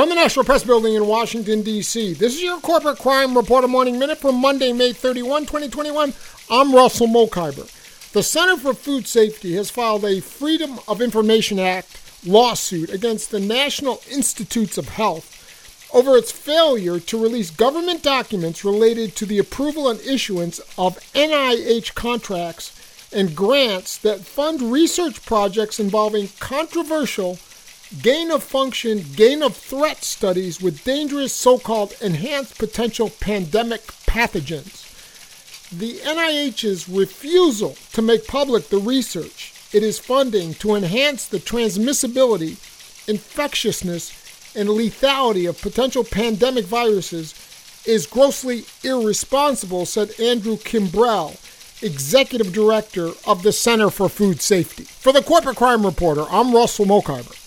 From the National Press Building in Washington, D.C., this is your Corporate Crime Reporter Morning Minute for Monday, May 31, 2021. I'm Russell Mokhiber. The Center for Food Safety has filed a Freedom of Information Act lawsuit against the National Institutes of Health over its failure to release government documents related to the approval and issuance of NIH contracts and grants that fund research projects involving controversial gain of function, gain of threat studies with dangerous so called enhanced potential pandemic pathogens. The NIH's refusal to make public the research it is funding to enhance the transmissibility, infectiousness, and lethality of potential pandemic viruses is grossly irresponsible, said Andrew Kimbrell, Executive Director of the Center for Food Safety. For the Corporate Crime Reporter, I'm Russell Mokhiber.